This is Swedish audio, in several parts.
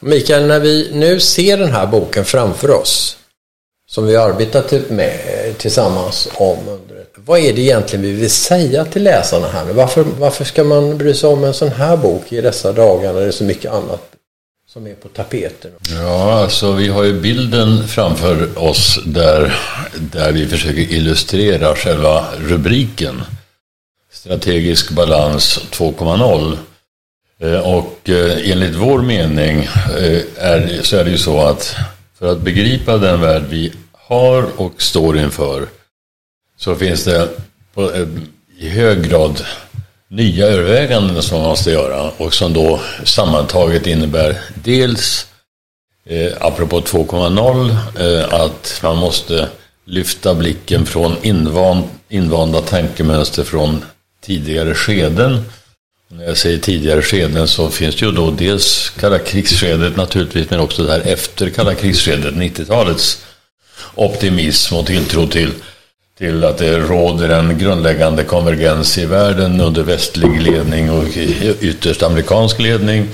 Mikael, när vi nu ser den här boken framför oss, som vi har arbetat med eh, tillsammans om under vad är det egentligen vi vill säga till läsarna här nu? Varför, varför ska man bry sig om en sån här bok i dessa dagar när det är så mycket annat som är på tapeten? Ja, alltså vi har ju bilden framför oss där, där vi försöker illustrera själva rubriken. Strategisk balans 2.0. Eh, och eh, enligt vår mening eh, är, så är det ju så att för att begripa den värld vi har och står inför så finns det på, i hög grad nya överväganden som man måste göra och som då sammantaget innebär dels, eh, apropå 2.0, eh, att man måste lyfta blicken från invan, invanda tankemönster från tidigare skeden. När jag säger tidigare skeden så finns det ju då dels kalla krigsskedet naturligtvis men också det här efter kalla krigsskedet, 90-talets optimism och tilltro till till att det råder en grundläggande konvergens i världen under västlig ledning och ytterst amerikansk ledning.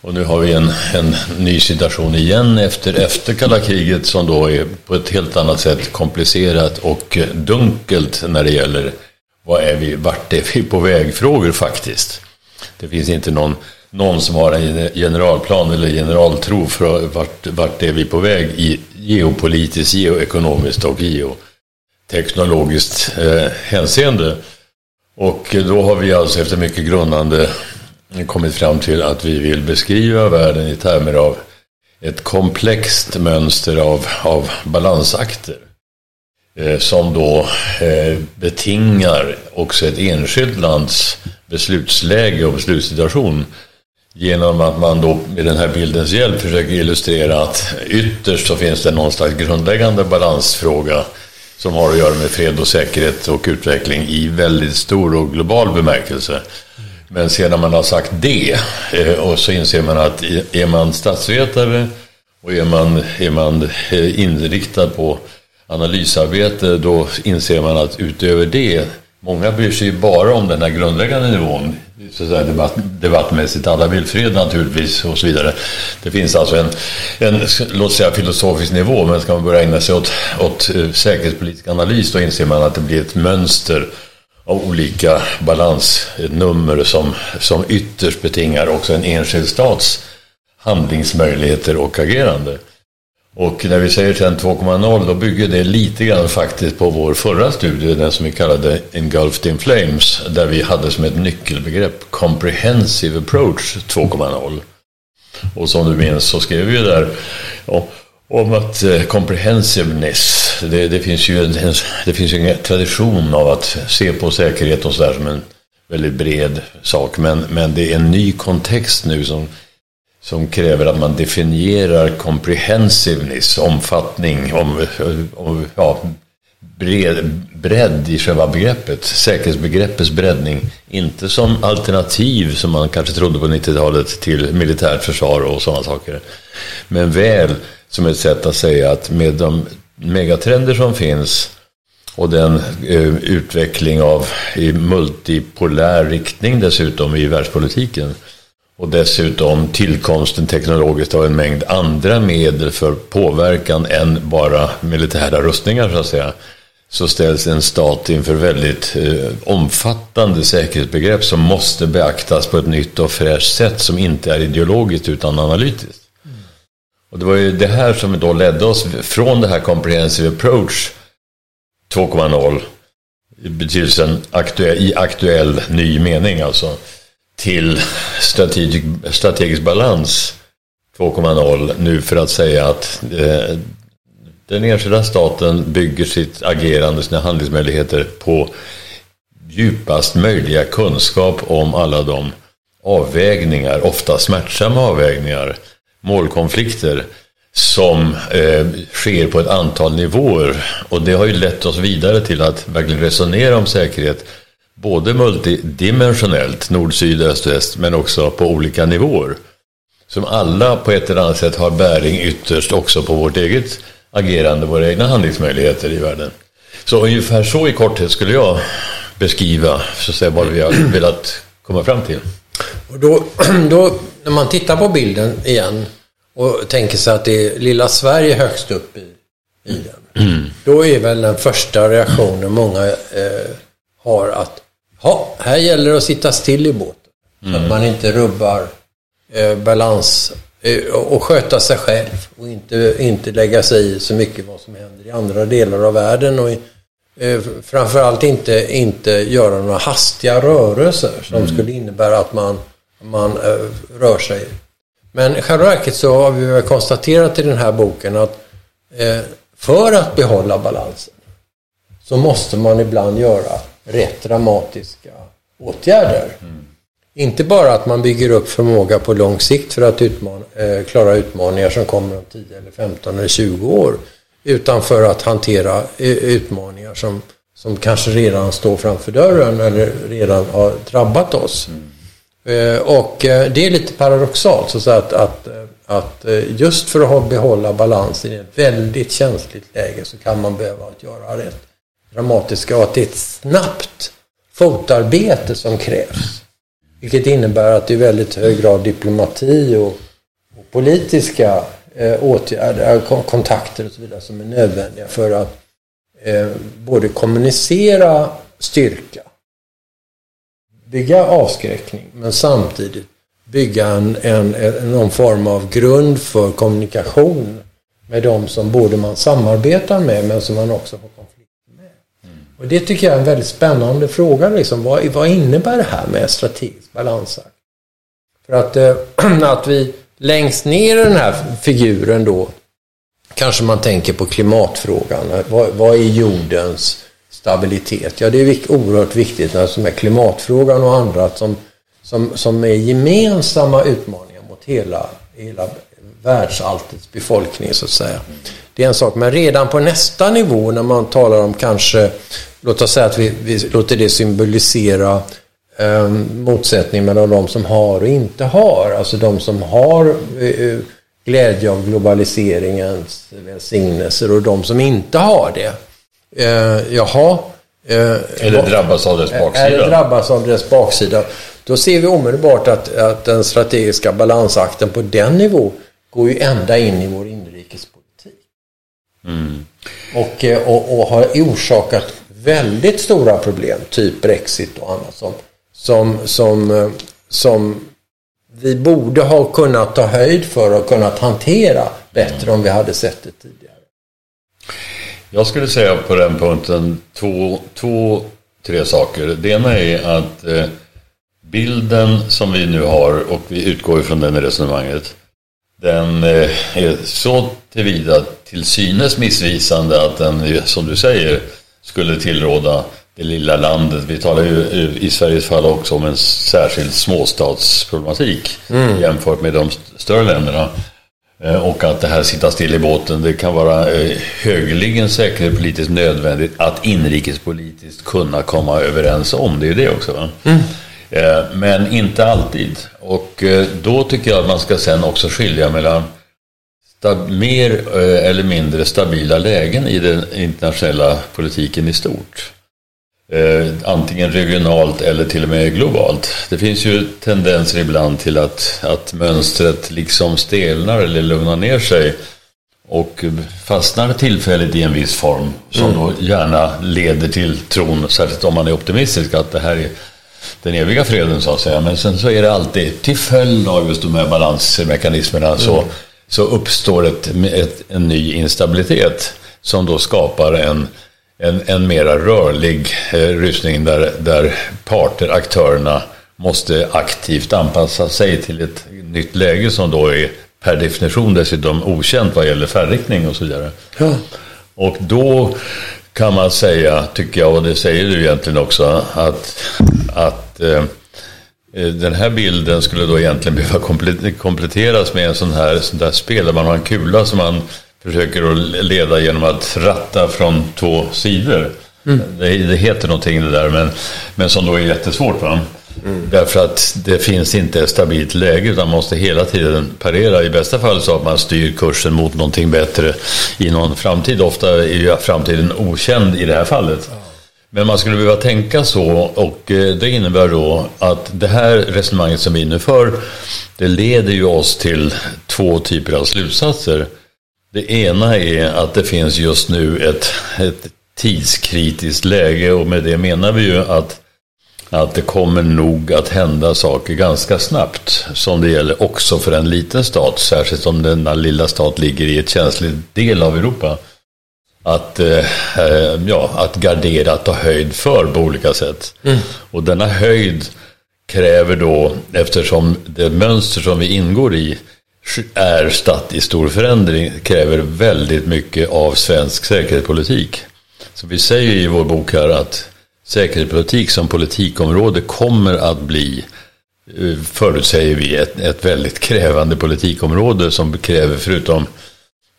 Och nu har vi en, en ny situation igen efter, efter kalla kriget som då är på ett helt annat sätt komplicerat och dunkelt när det gäller vad är vi, vart är vi på väg-frågor faktiskt. Det finns inte någon, någon som har en generalplan eller generaltro för vart, vart är vi på väg i geopolitiskt, geoekonomiskt och geoteknologiskt eh, hänseende. Och då har vi alltså efter mycket grundande kommit fram till att vi vill beskriva världen i termer av ett komplext mönster av, av balansakter. Eh, som då eh, betingar också ett enskilt lands beslutsläge och beslutssituation. Genom att man då med den här bildens hjälp försöker illustrera att ytterst så finns det någon slags grundläggande balansfråga som har att göra med fred och säkerhet och utveckling i väldigt stor och global bemärkelse. Men sedan man har sagt det eh, och så inser man att är man statsvetare och är man, är man inriktad på analysarbete då inser man att utöver det Många bryr sig ju bara om den här grundläggande nivån, så att säga, debatt, debattmässigt. Alla vill fred naturligtvis och så vidare. Det finns alltså en, en låt säga filosofisk nivå, men ska man börja ägna sig åt, åt eh, säkerhetspolitisk analys då inser man att det blir ett mönster av olika balansnummer som, som ytterst betingar också en enskild stats handlingsmöjligheter och agerande. Och när vi säger Trend 2.0 då bygger det lite grann faktiskt på vår förra studie, den som vi kallade Engulfed in Flames, där vi hade som ett nyckelbegrepp Comprehensive Approach 2.0. Och som du minns så skrev vi där ja, om att eh, comprehensiveness, det, det, finns ju en, det finns ju en tradition av att se på säkerhet och sådär som en väldigt bred sak, men, men det är en ny kontext nu som som kräver att man definierar comprehensiveness, omfattning, om, om, ja, bred, bredd i själva begreppet, säkerhetsbegreppets breddning, inte som alternativ som man kanske trodde på 90-talet till militärt försvar och sådana saker, men väl som ett sätt att säga att med de megatrender som finns och den eh, utveckling av i multipolär riktning dessutom i världspolitiken och dessutom tillkomsten teknologiskt av en mängd andra medel för påverkan än bara militära rustningar så att säga. Så ställs en stat inför väldigt eh, omfattande säkerhetsbegrepp som måste beaktas på ett nytt och fräscht sätt som inte är ideologiskt utan analytiskt. Mm. Och det var ju det här som då ledde oss från det här comprehensive approach 2.0 i betydelsen aktuell, i aktuell ny mening alltså till strategisk, strategisk balans 2.0 nu för att säga att eh, den enskilda staten bygger sitt agerande, sina handlingsmöjligheter på djupast möjliga kunskap om alla de avvägningar, ofta smärtsamma avvägningar, målkonflikter som eh, sker på ett antal nivåer. Och det har ju lett oss vidare till att verkligen resonera om säkerhet både multidimensionellt, nord, syd, öst, väst, men också på olika nivåer. Som alla på ett eller annat sätt har bäring ytterst också på vårt eget agerande, våra egna handlingsmöjligheter i världen. Så ungefär så i korthet skulle jag beskriva så att säga, vad vi har velat komma fram till. Och då, då, när man tittar på bilden igen och tänker sig att det är lilla Sverige högst upp i, i den. Mm. Då är väl den första reaktionen många eh, har att ja, här gäller det att sitta still i båten. Så att mm. man inte rubbar eh, balans eh, och sköta sig själv och inte, inte lägga sig i så mycket vad som händer i andra delar av världen. Och eh, framförallt inte, inte göra några hastiga rörelser som mm. skulle innebära att man, man eh, rör sig. Men i själva verket så har vi konstaterat i den här boken att eh, för att behålla balansen så måste man ibland göra rätt dramatiska åtgärder. Mm. Inte bara att man bygger upp förmåga på lång sikt för att utmana, eh, klara utmaningar som kommer om 10 eller 15 eller 20 år. Utan för att hantera eh, utmaningar som, som kanske redan står framför dörren eller redan har drabbat oss. Mm. Eh, och eh, det är lite paradoxalt så att, att, eh, att eh, just för att behålla balansen i ett väldigt känsligt läge så kan man behöva att göra rätt dramatiska och att det är ett snabbt fotarbete som krävs. Vilket innebär att det är väldigt hög grad diplomati och, och politiska eh, åtgärder, eh, kontakter och så vidare som är nödvändiga för att eh, både kommunicera styrka, bygga avskräckning men samtidigt bygga en, en, en, någon form av grund för kommunikation med de som både man samarbetar med men som man också har och det tycker jag är en väldigt spännande fråga. Liksom. Vad, vad innebär det här med strategisk balansakt? För att, äh, att vi längst ner i den här figuren då kanske man tänker på klimatfrågan. Vad, vad är jordens stabilitet? Ja, det är oerhört viktigt när som är klimatfrågan och andra som, som, som är gemensamma utmaningar mot hela, hela världsalltets befolkning så att säga. Det är en sak, men redan på nästa nivå när man talar om kanske, låt oss säga att vi, vi låter det symbolisera eh, motsättning mellan de som har och inte har. Alltså de som har eh, glädje av globaliseringens välsignelser och de som inte har det. Eh, jaha. Eh, eller drabbas av dess baksida. Eller drabbas av dess baksida. Då ser vi omedelbart att, att den strategiska balansakten på den nivån går ju ända in i vår inrikespolitik. Mm. Och, eh, och, och, har orsakat väldigt stora problem, typ Brexit och annat som, som, som, eh, som vi borde ha kunnat ta höjd för och kunnat hantera bättre mm. om vi hade sett det tidigare. Jag skulle säga på den punkten två, två tre saker. Det ena är att eh, bilden som vi nu har, och vi utgår ifrån den i resonemanget, den eh, är så tillvida till synes missvisande att den, som du säger, skulle tillråda det lilla landet. Vi talar ju i Sveriges fall också om en särskild småstadsproblematik mm. jämfört med de större länderna. Eh, och att det här sitta still i båten, det kan vara eh, högeligen säkerhetspolitiskt nödvändigt att inrikespolitiskt kunna komma överens om. Det är ju det också. Mm. Eh, men inte alltid. Och då tycker jag att man ska sen också skilja mellan mer eh, eller mindre stabila lägen i den internationella politiken i stort. Antingen regionalt eller till och med globalt. Det finns ju tendenser ibland till att, att mönstret liksom stelnar eller lugnar ner sig och fastnar tillfälligt i en viss form som mm. då gärna leder till tron, särskilt om man är optimistisk, att det här är den eviga freden så att säga. Men sen så är det alltid till följd av just de här balansmekanismerna mm. så, så uppstår ett, ett, en ny instabilitet som då skapar en, en, en mera rörlig eh, rusning där, där parter, aktörerna, måste aktivt anpassa sig till ett nytt läge som då är per definition dessutom okänt vad gäller färdriktning och så vidare. Ja. Och då kan man säga, tycker jag, och det säger du egentligen också, att, att eh, den här bilden skulle då egentligen behöva kompletteras med en sån här, sån där spel där man har en kula som man försöker att leda genom att ratta från två sidor. Mm. Det, det, heter någonting det där, men, men som då är jättesvårt. Va? Mm. Därför att det finns inte ett stabilt läge utan man måste hela tiden parera. I bästa fall så att man styr kursen mot någonting bättre i någon framtid. Ofta är ju framtiden okänd i det här fallet. Men man skulle behöva tänka så och eh, det innebär då att det här resonemanget som vi nu för det leder ju oss till två typer av slutsatser. Det ena är att det finns just nu ett, ett tidskritiskt läge och med det menar vi ju att, att det kommer nog att hända saker ganska snabbt som det gäller också för en liten stat, särskilt om denna lilla stat ligger i ett känsligt del av Europa att, eh, ja, att gardera, att ta höjd för på olika sätt. Mm. Och denna höjd kräver då, eftersom det mönster som vi ingår i är statt i stor förändring, kräver väldigt mycket av svensk säkerhetspolitik. Så vi säger i vår bok här att säkerhetspolitik som politikområde kommer att bli eh, förutsäger vi ett, ett väldigt krävande politikområde som kräver förutom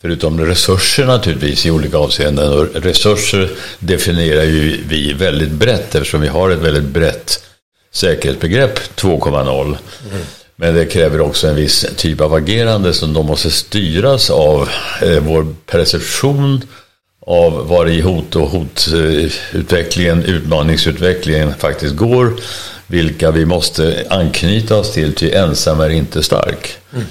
Förutom resurser naturligtvis i olika avseenden. Och resurser definierar ju vi väldigt brett eftersom vi har ett väldigt brett säkerhetsbegrepp 2.0. Mm. Men det kräver också en viss typ av agerande som då måste styras av eh, vår perception av var i hot och hotutvecklingen, utmaningsutvecklingen faktiskt går. Vilka vi måste anknyta oss till, ty ensam är inte stark. Mm.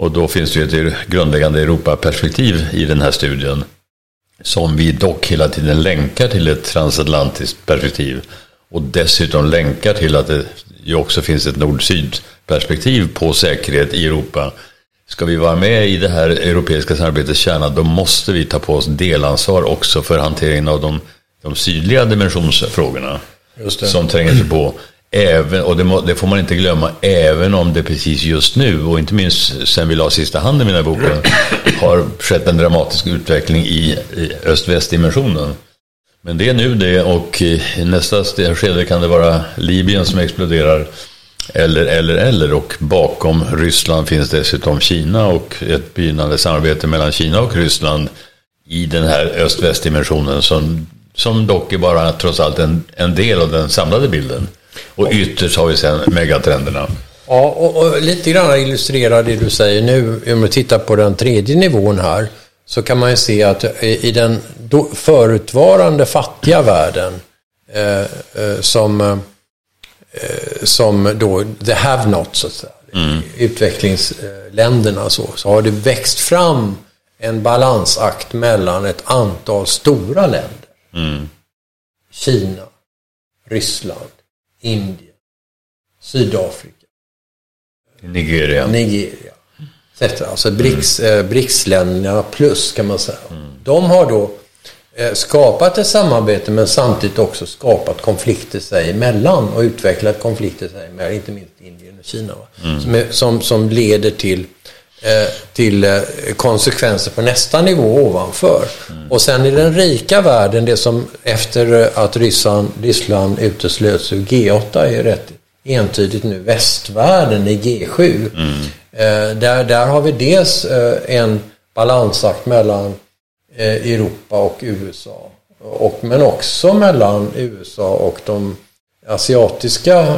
Och då finns det ju ett grundläggande Europaperspektiv i den här studien. Som vi dock hela tiden länkar till ett transatlantiskt perspektiv. Och dessutom länkar till att det ju också finns ett nord-syd-perspektiv på säkerhet i Europa. Ska vi vara med i det här europeiska samarbetets kärna då måste vi ta på oss delansvar också för hanteringen av de, de sydliga dimensionsfrågorna. Som tränger sig på. Även, och det, må, det, får man inte glömma, även om det precis just nu och inte minst sen vi la sista handen i den här boken har skett en dramatisk utveckling i, i öst-väst-dimensionen. Men det är nu det och i nästa skede kan det vara Libyen som exploderar eller, eller, eller och bakom Ryssland finns dessutom Kina och ett begynnande samarbete mellan Kina och Ryssland i den här öst-väst-dimensionen som, som dock är bara trots allt en, en del av den samlade bilden. Och ytterst har vi sen megatrenderna. Ja, och, och lite grann illustrerar det du säger nu. Om vi tittar på den tredje nivån här så kan man ju se att i den förutvarande fattiga världen eh, eh, som, eh, som då the have not så att säga, mm. utvecklingsländerna så, så har det växt fram en balansakt mellan ett antal stora länder. Mm. Kina, Ryssland, Indien, Sydafrika. Nigeria. Nigeria. Etc. Alltså BRICS, mm. eh, BRICS-länderna plus kan man säga. Mm. De har då eh, skapat ett samarbete men samtidigt också skapat konflikter sig emellan och utvecklat konflikter sig emellan, inte minst Indien och Kina. Mm. Som, är, som, som leder till till eh, konsekvenser på nästa nivå ovanför. Mm. Och sen i den rika världen, det som efter att Ryssland, Ryssland uteslöts ur G8 är rätt entydigt nu västvärlden i G7. Mm. Eh, där, där har vi dels en balansakt mellan Europa och USA. Och, men också mellan USA och de asiatiska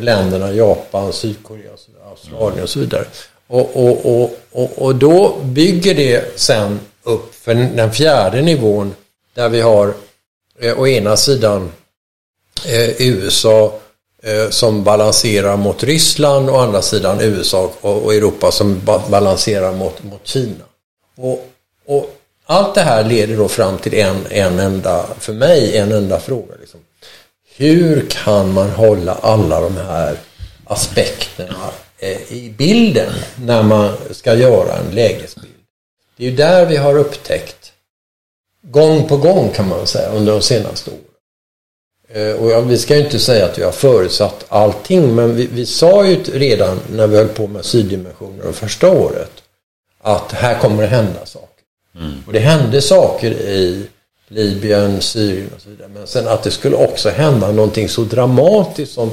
länderna, Japan, Sydkorea, Australien och så vidare. Och, och, och, och, och då bygger det sen upp för den fjärde nivån där vi har eh, å ena sidan eh, USA eh, som balanserar mot Ryssland och å andra sidan USA och, och Europa som ba balanserar mot, mot Kina. Och, och, allt det här leder då fram till en, en enda, för mig, en enda fråga. Liksom. Hur kan man hålla alla de här aspekterna i bilden när man ska göra en lägesbild. Det är ju där vi har upptäckt gång på gång kan man säga under de senaste åren. Eh, och vi ska ju inte säga att vi har förutsatt allting men vi, vi sa ju redan när vi höll på med syddimensioner det första året att här kommer det hända saker. Mm. Och det hände saker i Libyen, Syrien och så vidare. Men sen att det skulle också hända någonting så dramatiskt som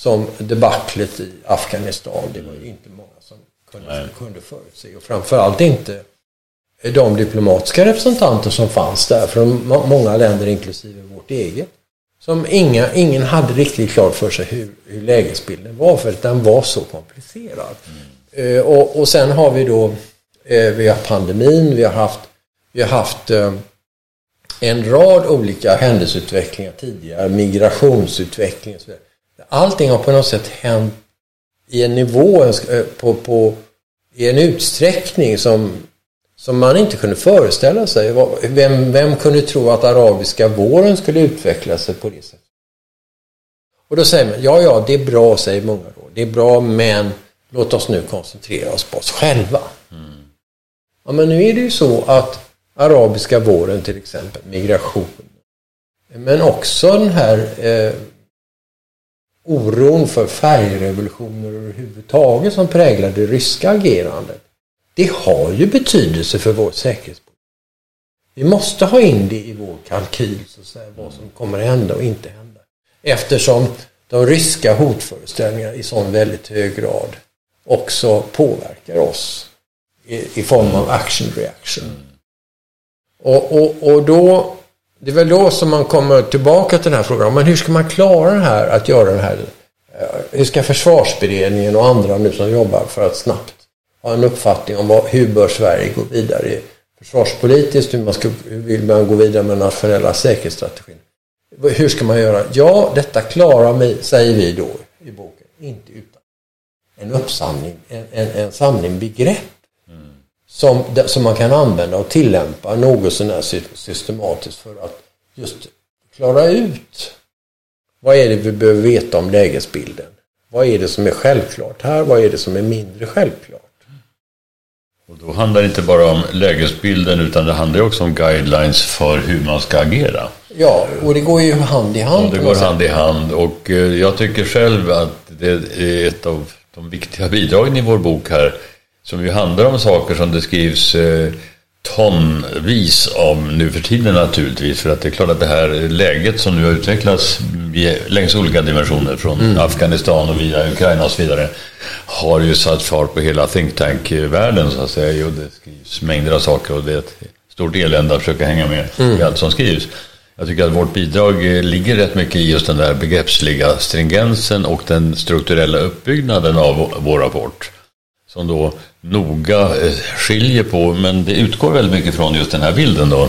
som debaclet i Afghanistan. Det var ju inte många som kunde, kunde förutse. Och framförallt inte de diplomatiska representanter som fanns där från många länder inklusive vårt eget. Som inga, ingen hade riktigt klart för sig hur, hur lägesbilden var för att den var så komplicerad. Mm. Eh, och, och sen har vi då eh, vi har pandemin, vi har haft, vi har haft eh, en rad olika händelseutvecklingar tidigare, migrationsutveckling och så vidare. Allting har på något sätt hänt i en nivå, eh, på, på, i en utsträckning som, som man inte kunde föreställa sig. Vem, vem kunde tro att arabiska våren skulle utveckla sig på det sättet? Och då säger man, ja, ja, det är bra, säger många då. Det är bra, men låt oss nu koncentrera oss på oss själva. Mm. Ja, men nu är det ju så att arabiska våren till exempel, migration, men också den här eh, oron för färgrevolutioner överhuvudtaget som präglar det ryska agerandet. Det har ju betydelse för vår säkerhetspolitik. Vi måste ha in det i vår kalkyl, så att säga, vad som kommer att hända och inte hända. Eftersom de ryska hotföreställningarna i sån väldigt hög grad också påverkar oss i, i form av action reaction. Och, och, och då, det är väl då som man kommer tillbaka till den här frågan. Men hur ska man klara det här, att göra det här? Eh, hur ska försvarsberedningen och andra nu som jobbar för att snabbt ha en uppfattning om vad, hur bör Sverige gå vidare försvarspolitiskt? Hur, man ska, hur vill man gå vidare med nationella säkerhetsstrategin? Hur ska man göra? Ja, detta klarar vi, säger vi då i boken, inte utan en uppsamling, en, en, en samling begrepp som, som man kan använda och tillämpa något sånär systematiskt för att just klara ut vad är det vi behöver veta om lägesbilden? Vad är det som är självklart här? Vad är det som är mindre självklart? Och då handlar det inte bara om lägesbilden utan det handlar också om guidelines för hur man ska agera. Ja, och det går ju hand i hand. Ja, det går hand i hand och eh, jag tycker själv att det är ett av de viktiga bidragen i vår bok här som ju handlar om saker som det skrivs eh, tonvis om nu för tiden naturligtvis. För att det är klart att det här läget som nu har utvecklats längs olika dimensioner från mm. Afghanistan och via Ukraina och så vidare har ju satt fart på hela think tank-världen så att säga. Och det skrivs mängder av saker och det är ett stort elände att försöka hänga med mm. i allt som skrivs. Jag tycker att vårt bidrag ligger rätt mycket i just den där begreppsliga stringensen och den strukturella uppbyggnaden av vår rapport som då noga eh, skiljer på, men det utgår väldigt mycket från just den här bilden då.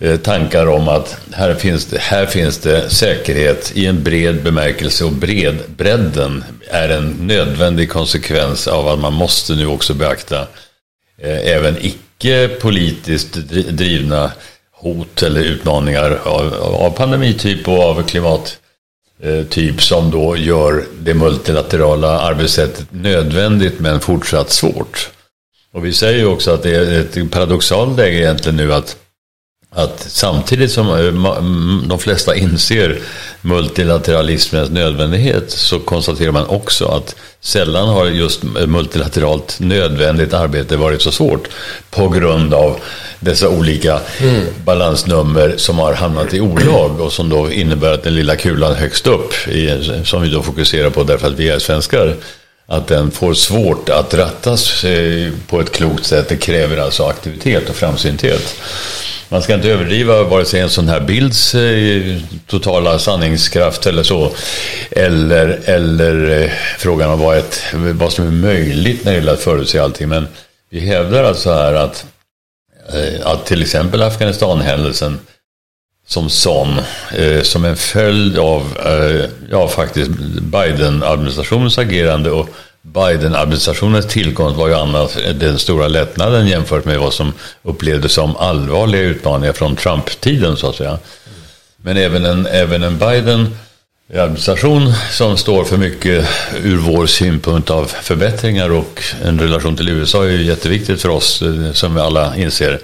Eh, tankar om att här finns, det, här finns det säkerhet i en bred bemärkelse och bred, bredden är en nödvändig konsekvens av att man måste nu också beakta eh, även icke politiskt drivna hot eller utmaningar av, av pandemityp och av klimat Eh, typ som då gör det multilaterala arbetssättet nödvändigt men fortsatt svårt. Och vi säger ju också att det är ett paradoxalt läge egentligen nu att, att samtidigt som eh, de flesta inser multilateralismens nödvändighet så konstaterar man också att sällan har just multilateralt nödvändigt arbete varit så svårt på grund av dessa olika mm. balansnummer som har hamnat i olag och som då innebär att den lilla kulan högst upp, som vi då fokuserar på därför att vi är svenskar, att den får svårt att rattas eh, på ett klokt sätt. Det kräver alltså aktivitet och framsynthet. Man ska inte överdriva vare sig en sån här bilds eh, totala sanningskraft eller så. Eller, eller eh, frågan om vad, ett, vad som är möjligt när det gäller att förutse allting. Men vi hävdar alltså här att, eh, att till exempel Afghanistanhändelsen som sån, som en följd av ja, faktiskt Biden-administrationens agerande och Biden-administrationens tillkomst var ju annars den stora lättnaden jämfört med vad som upplevdes som allvarliga utmaningar från Trump-tiden så att säga. Men även en, även en Biden-administration som står för mycket ur vår synpunkt av förbättringar och en relation till USA är ju jätteviktigt för oss eh, som vi alla inser.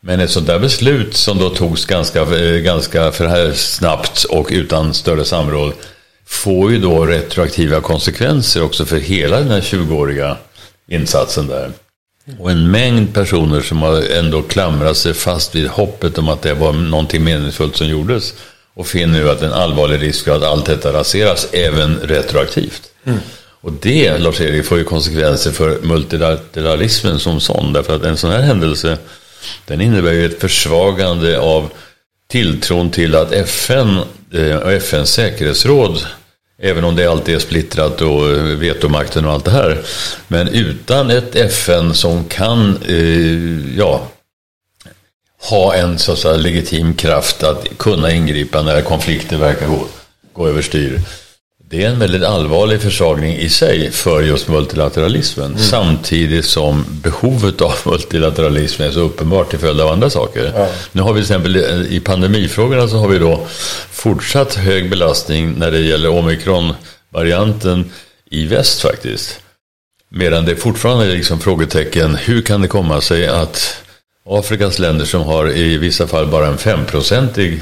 Men ett sådant där beslut som då togs ganska, eh, ganska för här snabbt och utan större samråd får ju då retroaktiva konsekvenser också för hela den här 20-åriga insatsen där. Och en mängd personer som har ändå klamrat sig fast vid hoppet om att det var någonting meningsfullt som gjordes och finner nu att en allvarlig risk för att allt detta raseras även retroaktivt. Mm. Och det, Lars-Erik, får ju konsekvenser för multilateralismen som sån. Därför att en sån här händelse, den innebär ju ett försvagande av tilltron till att FN eh, och FNs säkerhetsråd Även om det alltid är splittrat och eh, vetomakten och allt det här. Men utan ett FN som kan, eh, ja, ha en så att säga, legitim kraft att kunna ingripa när konflikter verkar gå, gå överstyr. Det är en väldigt allvarlig försvagning i sig för just multilateralismen. Mm. Samtidigt som behovet av multilateralism är så uppenbart till följd av andra saker. Ja. Nu har vi till exempel i pandemifrågorna så har vi då fortsatt hög belastning när det gäller omikron-varianten i väst faktiskt. Medan det fortfarande är liksom frågetecken, hur kan det komma sig att Afrikas länder som har i vissa fall bara en femprocentig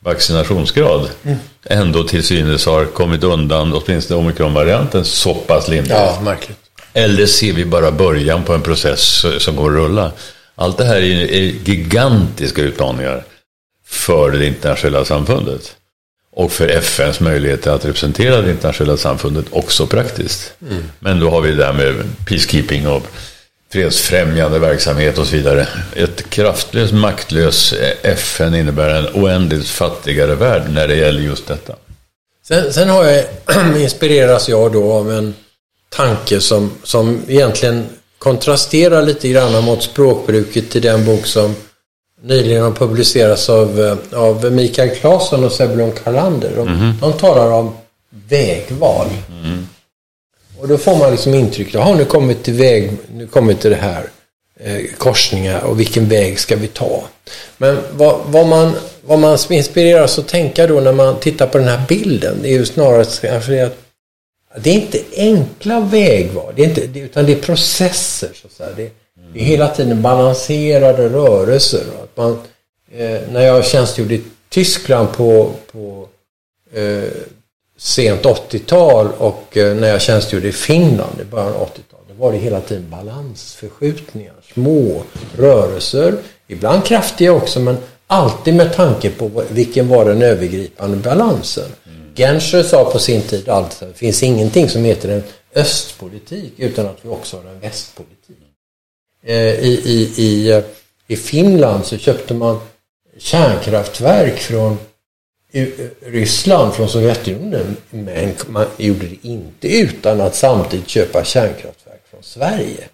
vaccinationsgrad mm. ändå till synes har kommit undan åtminstone omikronvarianten så pass lindrigt. Ja, märkligt. Eller ser vi bara början på en process som går att rulla? Allt det här är gigantiska utmaningar för det internationella samfundet. Och för FNs möjligheter att representera det internationella samfundet också praktiskt. Mm. Men då har vi det där med peacekeeping och fredsfrämjande verksamhet och så vidare. Ett kraftlöst, maktlöst FN innebär en oändligt fattigare värld när det gäller just detta. Sen, sen har jag, inspireras jag då av en tanke som, som egentligen kontrasterar lite grann mot språkbruket i den bok som nyligen har publicerats av, av Mikael Claesson och Sebulon Karlander. De, mm de talar om vägval. Mm. Och då får man liksom intrycket, jaha nu kommer vi till väg, nu kommer vi till det här eh, korsningar och vilken väg ska vi ta? Men vad, vad, man, vad man inspireras att tänka då när man tittar på den här bilden, det är ju snarare att alltså, det är inte enkla vägval, det är inte, utan det är processer. Så att säga. Det, det är hela tiden balanserade rörelser. Att man, eh, när jag tjänstgjorde i Tyskland på, på eh, sent 80-tal och eh, när jag tjänstgjorde i Finland i början av 80-talet. Då var det hela tiden balansförskjutningar, små rörelser, ibland kraftiga också men alltid med tanke på vilken var den övergripande balansen. Mm. Genscher sa på sin tid att det finns ingenting som heter en östpolitik utan att vi också har en västpolitik. Eh, I, i, i, eh, I Finland så köpte man kärnkraftverk från Eh, Ryssland från Sovjetunionen men man gjorde det inte utan att samtidigt köpa kärnkraftverk från Sverige.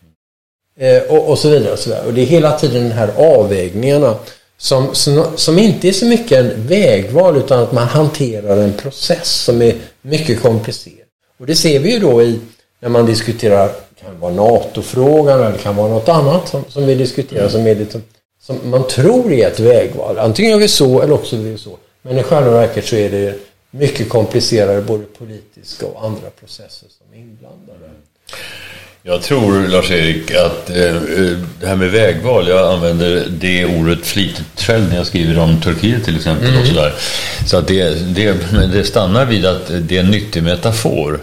Eh, och, och, så vidare och så vidare. Och det är hela tiden de här avvägningarna som, som, som, inte är så mycket en vägval utan att man hanterar en process som är mycket komplicerad. Och det ser vi ju då i när man diskuterar, det kan vara NATO-frågan eller det kan vara något annat som, som vi diskuterar som, är lite, som man tror är ett vägval. Antingen gör vi så eller också gör vi så. Men i själva verket så är det mycket komplicerade både politiska och andra processer som är inblandade. Jag tror, Lars-Erik, att eh, det här med vägval, jag använder det ordet flitigt själv när jag skriver om Turkiet till exempel. Mm. och sådär. Så att det, det, det stannar vid att det är en nyttig metafor.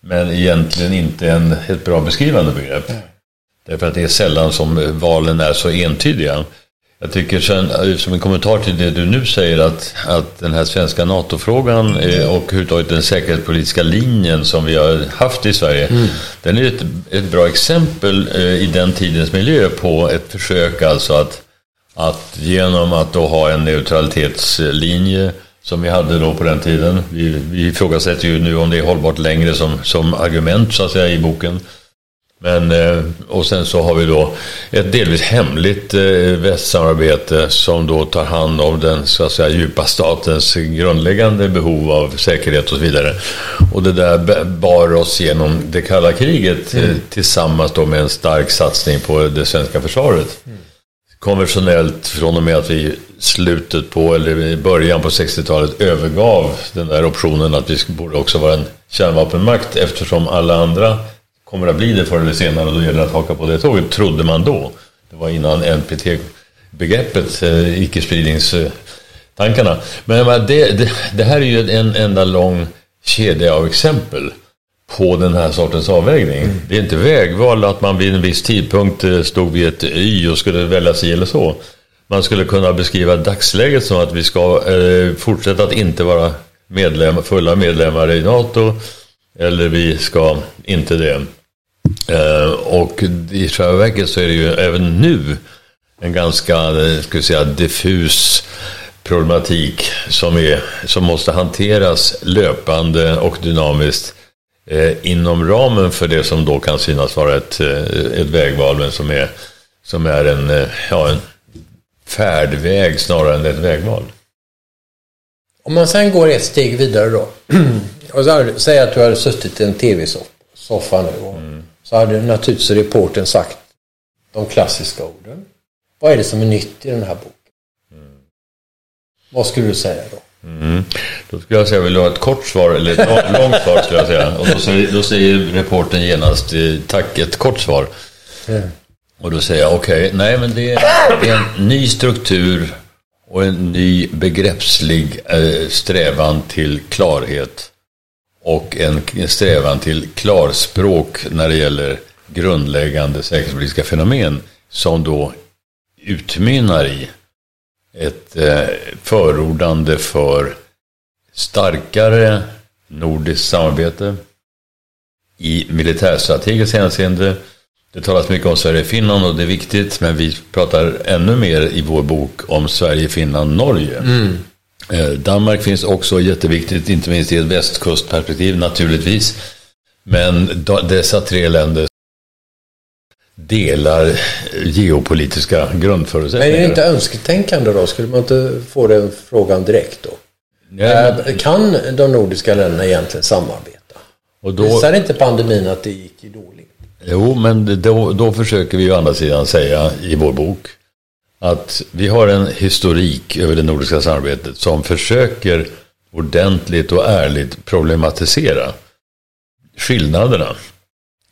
Men egentligen inte en, ett bra beskrivande begrepp. Mm. Därför att det är sällan som valen är så entydiga. Jag tycker sen, eh, som en kommentar till det du nu säger att, att den här svenska NATO-frågan och överhuvudtaget den säkerhetspolitiska linjen som vi har haft i Sverige. Mm. Den är ett, ett bra exempel eh, i den tidens miljö på ett försök alltså att, att genom att då ha en neutralitetslinje som vi hade då på den tiden. Vi, vi ifrågasätter ju nu om det är hållbart längre som, som argument så att säga i boken. Men, eh, och sen så har vi då ett delvis hemligt eh, västsamarbete som då tar hand om den så att säga, djupa statens grundläggande behov av säkerhet och så vidare. Och det där bar oss genom det kalla kriget eh, mm. tillsammans då med en stark satsning på det svenska försvaret. Mm. Konventionellt från och med att vi slutet på, eller i början på 60-talet övergav den där optionen att vi borde också vara en kärnvapenmakt eftersom alla andra kommer att bli det förr eller senare och då gäller det att haka på det tåget, trodde man då. Det var innan NPT-begreppet, eh, icke-spridningstankarna. Men det, det, det, här är ju en enda lång kedja av exempel på den här sortens avvägning. Mm. Det är inte vägval att man vid en viss tidpunkt eh, stod vid ett Y och skulle välja sig eller så. Man skulle kunna beskriva dagsläget som att vi ska eh, fortsätta att inte vara medlem, fulla medlemmar i NATO eller vi ska inte det. Eh, och i själva verket så är det ju även nu en ganska eh, ska vi säga, diffus problematik som, är, som måste hanteras löpande och dynamiskt eh, inom ramen för det som då kan synas vara ett, eh, ett vägval men som är, som är en, ja, en färdväg snarare än ett vägval. Om man sen går ett steg vidare då. och så säg att du hade suttit i en tv-soffa nu. Och mm. Så hade naturligtvis reporten sagt de klassiska orden. Vad är det som är nytt i den här boken? Mm. Vad skulle du säga då? Mm. Då skulle jag säga, vill du ha ett kort svar eller ett långt svar skulle jag säga. Och då säger, då säger reporten genast, eh, tack, ett kort svar. Mm. Och då säger jag, okej, okay, nej men det är en ny struktur och en ny begreppslig eh, strävan till klarhet och en strävan till klarspråk när det gäller grundläggande säkerhetspolitiska fenomen som då utmynnar i ett eh, förordande för starkare nordiskt samarbete i militärstrategiskt hänseende. Det talas mycket om Sverige-Finland och det är viktigt men vi pratar ännu mer i vår bok om Sverige, Finland, Norge. Mm. Eh, Danmark finns också jätteviktigt, inte minst i ett västkustperspektiv naturligtvis. Men dessa tre länder delar geopolitiska grundförutsättningar. Men är det inte önsketänkande då? Skulle man inte få den frågan direkt då? Ja, men... Kan de nordiska länderna egentligen samarbeta? Och då... Visar inte pandemin att det gick dåligt? Jo, men då, då försöker vi å andra sidan säga i vår bok att vi har en historik över det nordiska samarbetet som försöker ordentligt och ärligt problematisera skillnaderna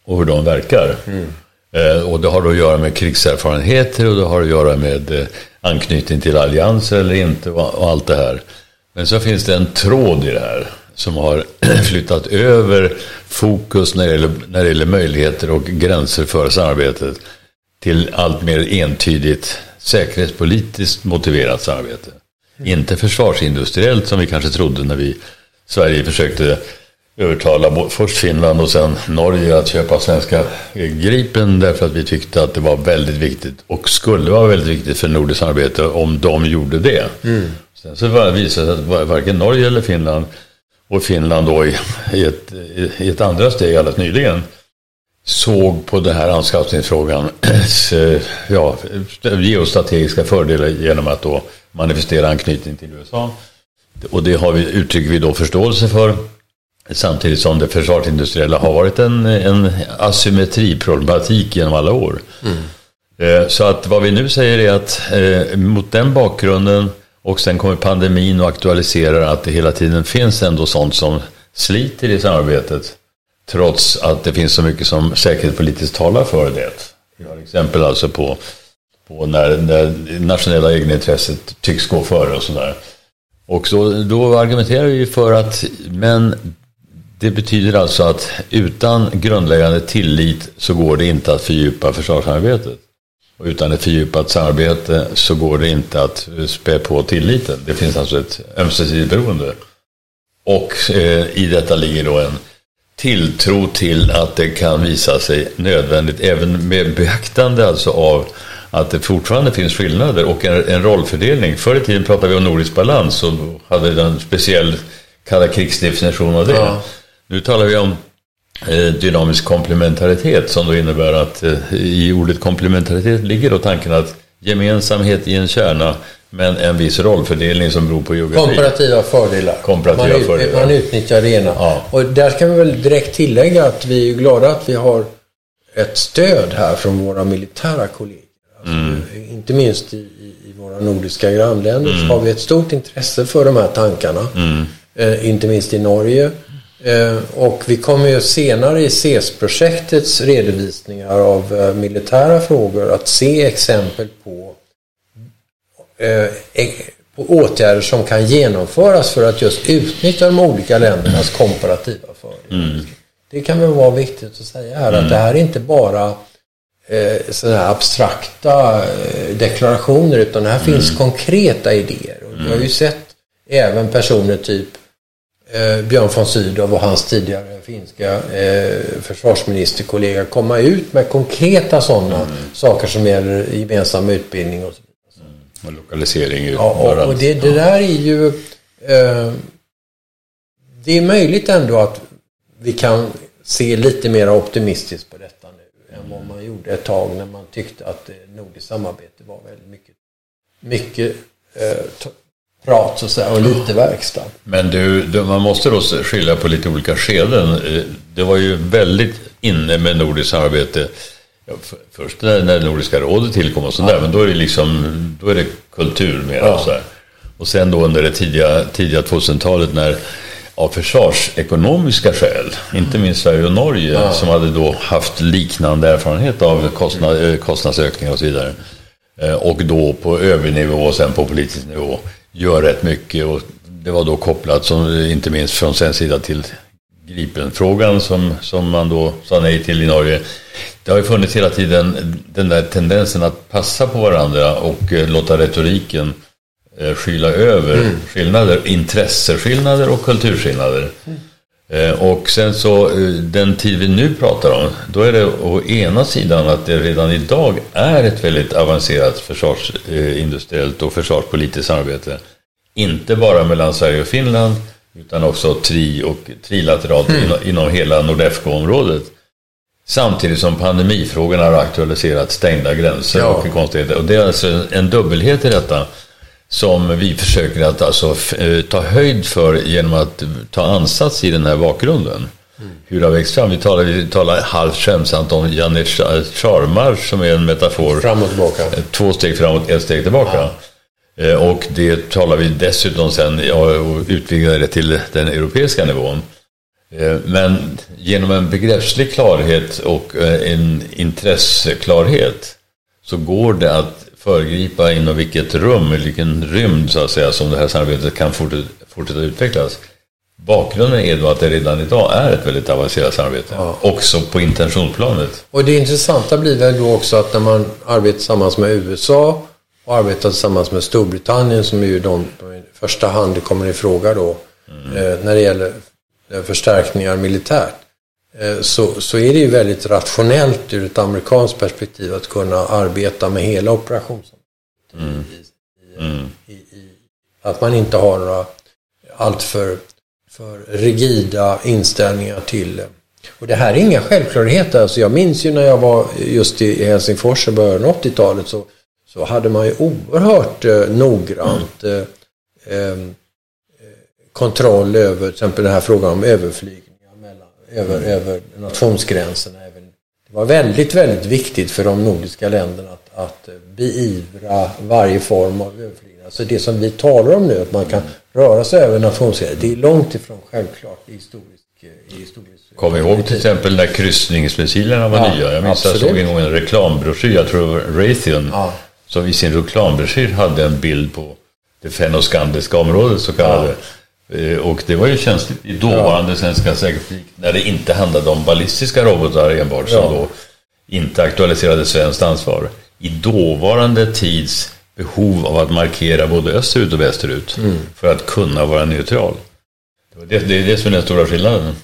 och hur de verkar. Mm. Eh, och det har att göra med krigserfarenheter och det har att göra med eh, anknytning till allianser eller inte och allt det här. Men så finns det en tråd i det här som har flyttat över fokus när det, gäller, när det gäller möjligheter och gränser för samarbetet till allt mer entydigt säkerhetspolitiskt motiverat samarbete. Mm. Inte försvarsindustriellt som vi kanske trodde när vi Sverige försökte övertala först Finland och sen Norge att köpa svenska Gripen därför att vi tyckte att det var väldigt viktigt och skulle vara väldigt viktigt för nordiskt samarbete om de gjorde det. Mm. Sen så visade det sig att varken Norge eller Finland och Finland då i, i, ett, i ett andra steg alldeles nyligen såg på den här anskaffningsfrågan ja, geostrategiska fördelar genom att då manifestera anknytning till USA. Och det har vi, uttrycker vi då förståelse för. Samtidigt som det försvarsindustriella har varit en, en asymmetriproblematik genom alla år. Mm. Eh, så att vad vi nu säger är att eh, mot den bakgrunden och sen kommer pandemin och aktualiserar att det hela tiden finns ändå sånt som sliter i samarbetet. Trots att det finns så mycket som säkerhetspolitiskt talar för det. Vi har exempel alltså på, på när, när nationella egenintresset tycks gå före och sådär. Och så, då argumenterar vi för att, men det betyder alltså att utan grundläggande tillit så går det inte att fördjupa försvarssamarbetet. Och utan ett fördjupat samarbete så går det inte att spä på tilliten. Det finns alltså ett ömsesidigt beroende. Och eh, i detta ligger då en tilltro till att det kan visa sig nödvändigt, även med beaktande alltså av att det fortfarande finns skillnader och en, en rollfördelning. Förr i tiden pratade vi om nordisk balans och hade en speciell kalla krigsdefinition av det. Ja. Nu talar vi om eh, dynamisk komplementaritet som då innebär att eh, i ordet komplementaritet ligger då tanken att gemensamhet i en kärna men en viss rollfördelning som beror på geografi. Komparativa fördelar. Komparativa man, fördelar. man utnyttjar det ena. Ja. Och där kan vi väl direkt tillägga att vi är glada att vi har ett stöd här från våra militära kollegor. Alltså, mm. Inte minst i, i, våra nordiska grannländer mm. har vi ett stort intresse för de här tankarna. Mm. Eh, inte minst i Norge. Eh, och vi kommer ju senare i CES-projektets redovisningar av eh, militära frågor att se exempel på, eh, på åtgärder som kan genomföras för att just utnyttja de olika ländernas komparativa fördelar. Mm. Det kan väl vara viktigt att säga här mm. att det här är inte bara sådana här abstrakta deklarationer utan här finns mm. konkreta idéer. Och vi har ju mm. sett även personer typ eh, Björn von Sydow och hans tidigare finska eh, försvarsministerkollega komma ut med konkreta sådana mm. saker som gäller gemensam utbildning och så vidare. Och lokalisering. Ja, och, och det, det, där är ju... Eh, det är möjligt ändå att vi kan se lite mer optimistiskt på detta nu än vad man gjorde ett tag när man tyckte att nordiskt samarbete var väldigt mycket mycket eh, prat så att säga, och lite verkstad. Men du, du, man måste då skilja på lite olika skeden. Eh, det var ju väldigt inne med nordiskt samarbete. Ja, först när, när Nordiska rådet tillkom och sådär, ja. men då är det liksom då är det kultur mer. Ja. Och, så här. och sen då under det tidiga, tidiga 2000-talet när av försvarsekonomiska skäl, inte minst Sverige och Norge ja. som hade då haft liknande erfarenhet av kostnad, eh, kostnadsökningar och så vidare. Eh, och då på övernivå och sen på politisk nivå gör rätt mycket. Och det var då kopplat, som, inte minst från svensk sida, till Gripen-frågan som, som man då sa nej till i Norge. Det har ju funnits hela tiden den där tendensen att passa på varandra och eh, låta retoriken eh, skyla över mm. skillnader, intresseskillnader och kulturskillnader. Mm. Och sen så den tid vi nu pratar om, då är det å ena sidan att det redan idag är ett väldigt avancerat försvarsindustriellt och försvarspolitiskt samarbete. Inte bara mellan Sverige och Finland utan också tri och trilateralt mm. inom, hela Nordefco-området. Samtidigt som pandemifrågan har aktualiserat stängda gränser ja. och konstigheter. Och det är alltså en dubbelhet i detta som vi försöker att alltså eh, ta höjd för genom att ta ansats i den här bakgrunden. Mm. Hur det har växt fram. Vi talar, vi talar halvt skämtsamt om Janne Charmarsch som är en metafor. Fram och tillbaka. Två steg framåt, ett steg tillbaka. Ja. Eh, och det talar vi dessutom sen och utvidgar det till den europeiska nivån. Eh, men genom en begreppslig klarhet och eh, en intresseklarhet så går det att föregripa inom vilket rum, vilken rymd så att säga, som det här samarbetet kan fortsätta utvecklas. Bakgrunden är då att det redan idag är ett väldigt avancerat samarbete, ja. också på intentionsplanet. Och det intressanta blir väl då också att när man arbetar tillsammans med USA och arbetar tillsammans med Storbritannien som är ju de, de i första hand kommer i fråga då mm. eh, när det gäller eh, förstärkningar militärt. Eh, så, så är det ju väldigt rationellt ur ett amerikanskt perspektiv att kunna arbeta med hela operationen. Mm. Mm. att man inte har några alltför för rigida inställningar till och det här är inga självklarheter. Alltså jag minns ju när jag var just i Helsingfors i början av 80-talet så så hade man ju oerhört eh, noggrant eh, eh, kontroll över till exempel den här frågan om överflygningar mellan, över, över nationsgränserna. Det var väldigt, väldigt viktigt för de nordiska länderna att, att beivra varje form av överflygningar. Så det som vi talar om nu, att man kan röra sig över nationsgränser, det är långt ifrån självklart i historisk, i historisk Kom ihåg till exempel när kryssningsmissilerna var ja, nya. Jag minns att jag såg en gång en reklambroschyr, jag tror det var Raytheon, ja som i sin reklambroschyr hade en bild på det fennoskandiska området så kallade. Ja. Eh, och det var ju känsligt i dåvarande ja. svenska säkerhetspolitik när det inte handlade om ballistiska robotar enbart som ja. då inte aktualiserade svenskt ansvar. I dåvarande tids behov av att markera både österut och västerut mm. för att kunna vara neutral. Det, det är det som är den stora skillnaden.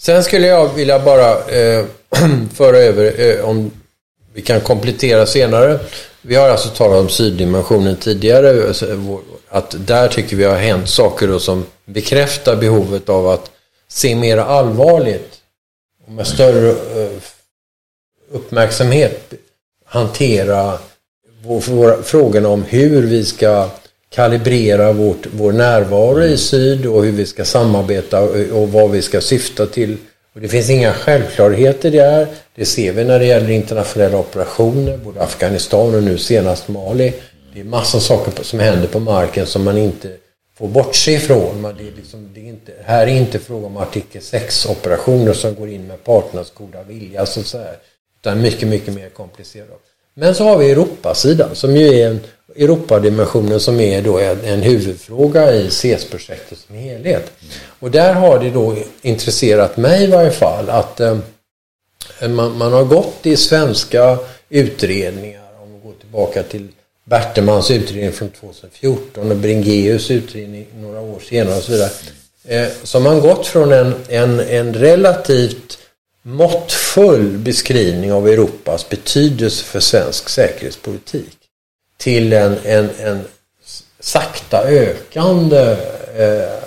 Sen skulle jag vilja bara eh, föra över, eh, om vi kan komplettera senare. Vi har alltså talat om syddimensionen tidigare. Alltså, att där tycker vi har hänt saker då som bekräftar behovet av att se mer allvarligt och med större eh, uppmärksamhet hantera frågorna om hur vi ska kalibrera vårt, vår närvaro i syd och hur vi ska samarbeta och vad vi ska syfta till och det finns inga självklarheter där. Det ser vi när det gäller internationella operationer, både Afghanistan och nu senast Mali. Det är massa saker som händer på marken som man inte får bortse ifrån. Men det är liksom, det är inte, här är inte fråga om artikel 6-operationer som går in med parternas goda vilja. Så att säga utan mycket, mycket mer komplicerat. Men så har vi Europasidan som ju är en Europadimensionen som är då en, en huvudfråga i CES-projektet som helhet. Och där har det då intresserat mig i varje fall att eh, Eh, man, man, har gått i svenska utredningar, om vi går tillbaka till Bertemans utredning från 2014 och Bringeus utredning några år senare och så vidare. Eh, så så man gått från en, en, en relativt måttfull beskrivning av Europas betydelse för svensk säkerhetspolitik till en, en, en sakta ökande, eh,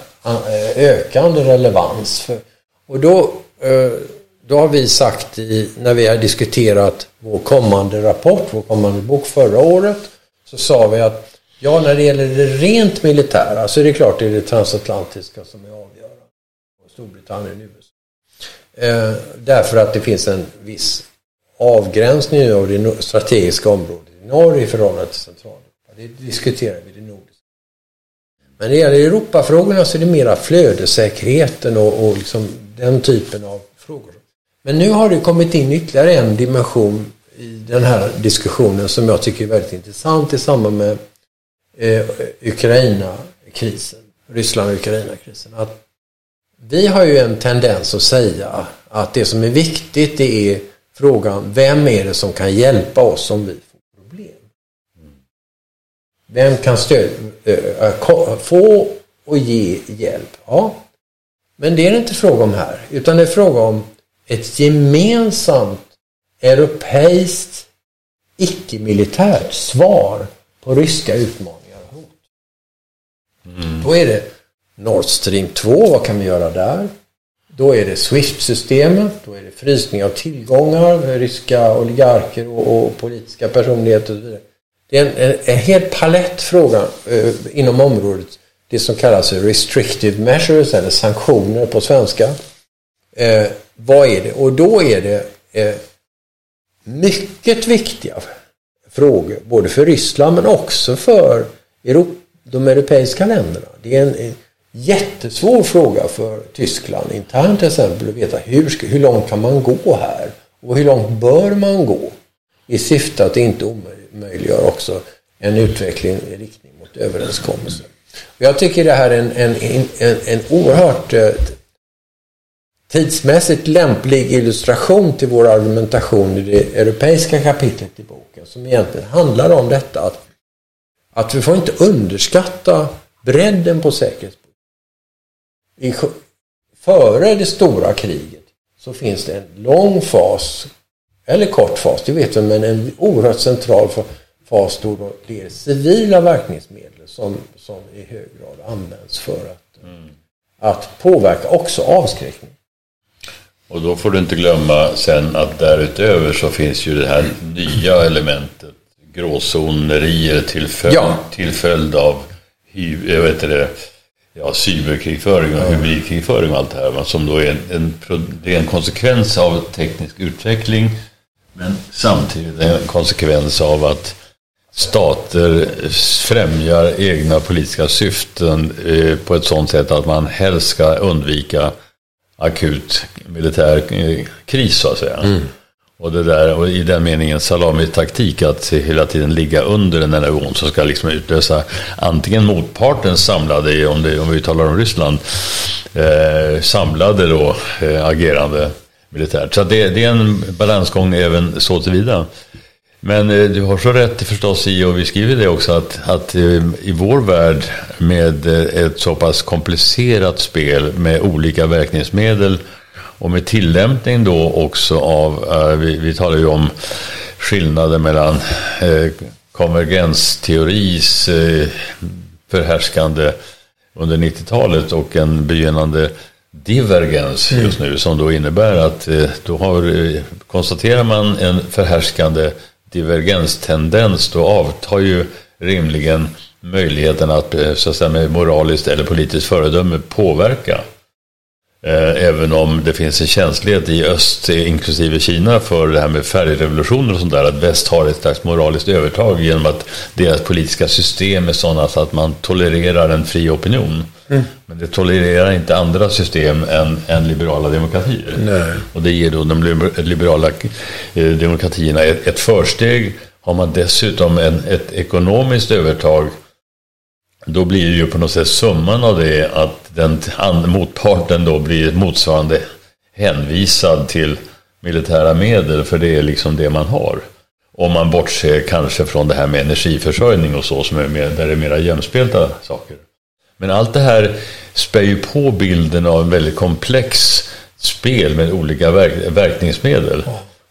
ökande relevans. För, och då, då har vi sagt i, när vi har diskuterat vår kommande rapport, vår kommande bok förra året, så sa vi att ja, när det gäller det rent militära så är det klart det är det transatlantiska som är avgörande. Storbritannien och USA. Eh, därför att det finns en viss avgränsning av det strategiska området i norr i förhållande till Centraleuropa. Det diskuterar vi det nordiska. Men när det gäller Europafrågorna så är det mera flödessäkerheten och, och liksom den typen av frågor. Men nu har det kommit in ytterligare en dimension i den här diskussionen som jag tycker är väldigt intressant i samband med eh, Ukraina-krisen, Ryssland-Ukraina-krisen. Att vi har ju en tendens att säga att det som är viktigt det är frågan vem är det som kan hjälpa oss om vi får problem? Vem kan stöd, äh, få och ge hjälp? Ja, men det är det inte fråga om här, utan det är fråga om ett gemensamt europeiskt icke-militärt svar på ryska utmaningar och hot. Mm. Då är det Nord Stream 2, vad kan vi göra där? Då är det Swift-systemet, då är det frysning av tillgångar, ryska oligarker och, och politiska personligheter och så vidare. Det är en, en, en hel palett fråga eh, inom området, det som kallas restrictive measures eller sanktioner på svenska. Eh, vad är det? Och då är det eh, mycket viktiga frågor, både för Ryssland men också för Europa, de europeiska länderna. Det är en, en jättesvår fråga för Tyskland internt till exempel att veta hur, hur långt kan man gå här? Och hur långt bör man gå? I syfte att inte omöjliggöra också en utveckling i riktning mot överenskommelser. Jag tycker det här är en, en, en, en oerhört eh, tidsmässigt lämplig illustration till vår argumentation i det europeiska kapitlet i boken som egentligen handlar om detta att, att vi får inte underskatta bredden på säkerhetspolitiken. Före det stora kriget så finns det en lång fas, eller kort fas, det vet vi, men en oerhört central fas då det är civila verkningsmedel som, som i hög grad används för att, mm. att påverka också avskräckning. Och då får du inte glömma sen att därutöver så finns ju det här nya elementet gråzonerier till följd, ja. till följd av jag vet det, ja, cyberkrigföring och hybridkrigföring och allt det här. Som då är en, en, det är en konsekvens av teknisk utveckling men samtidigt en konsekvens av att stater främjar egna politiska syften eh, på ett sådant sätt att man helst ska undvika akut militär eh, kris så att säga. Mm. Och, det där, och i den meningen salamitaktik att hela tiden ligga under den här nivån som ska liksom utlösa antingen motpartens samlade, om, det, om vi talar om Ryssland, eh, samlade då eh, agerande militärt. Så det, det, är en balansgång även så tillvida. Men eh, du har så rätt förstås i, och vi skriver det också, att, att eh, i vår värld med eh, ett så pass komplicerat spel med olika verkningsmedel och med tillämpning då också av, eh, vi, vi talar ju om skillnaden mellan eh, konvergensteoris eh, förhärskande under 90-talet och en begynnande divergens just nu som då innebär att då har, konstaterar man en förhärskande divergenstendens då avtar ju rimligen möjligheten att, eh, så att säga, med moraliskt eller politiskt föredöme påverka. Eh, även om det finns en känslighet i öst, inklusive Kina, för det här med färgrevolutioner och sånt där. Att väst har ett slags moraliskt övertag genom att deras politiska system är sådana så att man tolererar en fri opinion. Mm. Men det tolererar inte andra system än, än liberala demokratier. Nej. Och det ger då de liberala eh, demokratierna ett, ett försteg. Har man dessutom en, ett ekonomiskt övertag då blir det ju på något sätt summan av det att den motparten då blir motsvarande hänvisad till militära medel för det är liksom det man har. Om man bortser kanske från det här med energiförsörjning och så som är mer, där det är mera jämspelta saker. Men allt det här spär ju på bilden av en väldigt komplex spel med olika verk verkningsmedel.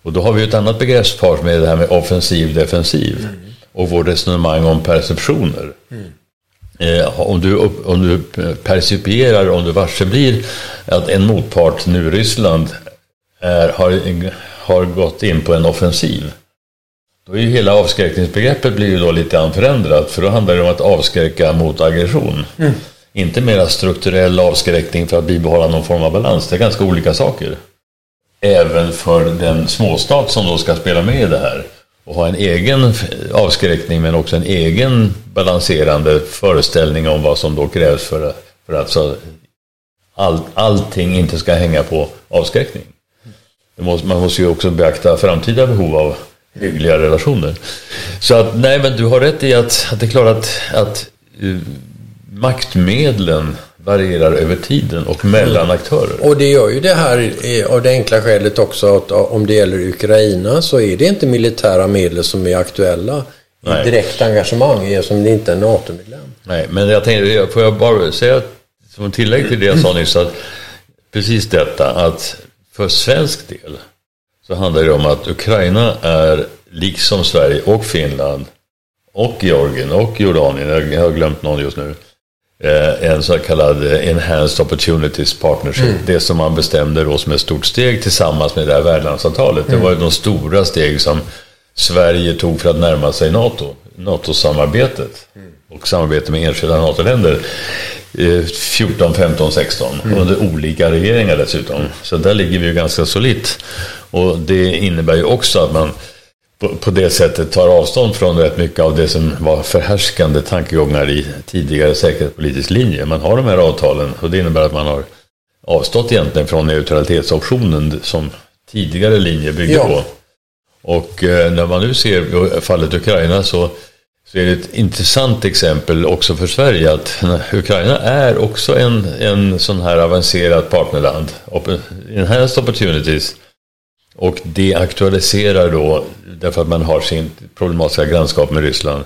Och då har vi ett annat begreppspar med det här med offensiv defensiv. Mm. Och vårt resonemang om perceptioner. Mm. Eh, om, du, om du percipierar, om du varse blir att en motpart, nu Ryssland, är, har, har gått in på en offensiv Då är ju hela avskräckningsbegreppet blir ju då lite grann förändrat för då handlar det om att avskräcka mot aggression. Mm. Inte mera strukturell avskräckning för att bibehålla någon form av balans. Det är ganska olika saker. Även för den småstat som då ska spela med i det här och ha en egen avskräckning men också en egen balanserande föreställning om vad som då krävs för, för att så all, allting inte ska hänga på avskräckning. Måste, man måste ju också beakta framtida behov av hyggliga relationer. Så att, nej men du har rätt i att, att det är klart att, att uh, maktmedlen varierar över tiden och mellan mm. aktörer. Och det gör ju det här av det enkla skälet också att om det gäller Ukraina så är det inte militära medel som är aktuella i direkt engagemang eftersom det inte är NATO-medlem. Nej, men jag tänkte, får jag bara säga som tillägg till det jag sa nyss att precis detta att för svensk del så handlar det om att Ukraina är liksom Sverige och Finland och Georgien och Jordanien, jag har glömt någon just nu, en så kallad Enhanced Opportunities Partnership. Mm. Det som man bestämde då som ett stort steg tillsammans med det här värdlandsavtalet. Mm. Det var ju de stora steg som Sverige tog för att närma sig NATO, NATO-samarbetet mm. och samarbete med enskilda NATO-länder. 14, 15, 16 mm. under olika regeringar dessutom. Så där ligger vi ju ganska solitt. Och det innebär ju också att man på det sättet tar avstånd från rätt mycket av det som var förhärskande tankegångar i tidigare säkerhetspolitisk linje. Man har de här avtalen och det innebär att man har avstått egentligen från neutralitetsoptionen som tidigare linje byggde ja. på. Och eh, när man nu ser fallet Ukraina så så är det ett intressant exempel också för Sverige att Ukraina är också en, en sån här avancerat partnerland. Enhanced opportunities. Och det aktualiserar då, därför att man har sin problematiska grannskap med Ryssland,